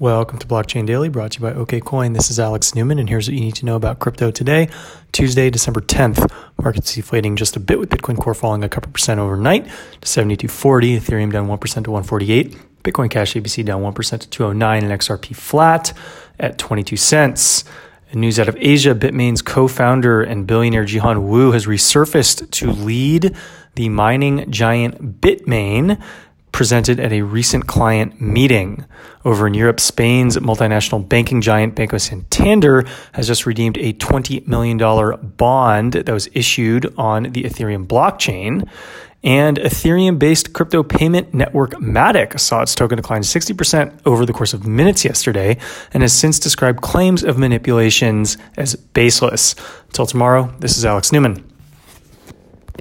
Welcome to Blockchain Daily, brought to you by OKCoin. This is Alex Newman, and here's what you need to know about crypto today, Tuesday, December 10th. Markets deflating just a bit with Bitcoin Core falling a couple percent overnight to 72.40, Ethereum down 1% to 148, Bitcoin Cash ABC down 1% to 209, and XRP flat at 22 cents. news out of Asia, Bitmain's co-founder and billionaire Jihan Wu has resurfaced to lead the mining giant Bitmain presented at a recent client meeting. Over in Europe, Spain's multinational banking giant Banco Santander has just redeemed a $20 million bond that was issued on the Ethereum blockchain. And Ethereum based crypto payment network Matic saw its token decline 60% over the course of minutes yesterday and has since described claims of manipulations as baseless. Until tomorrow, this is Alex Newman.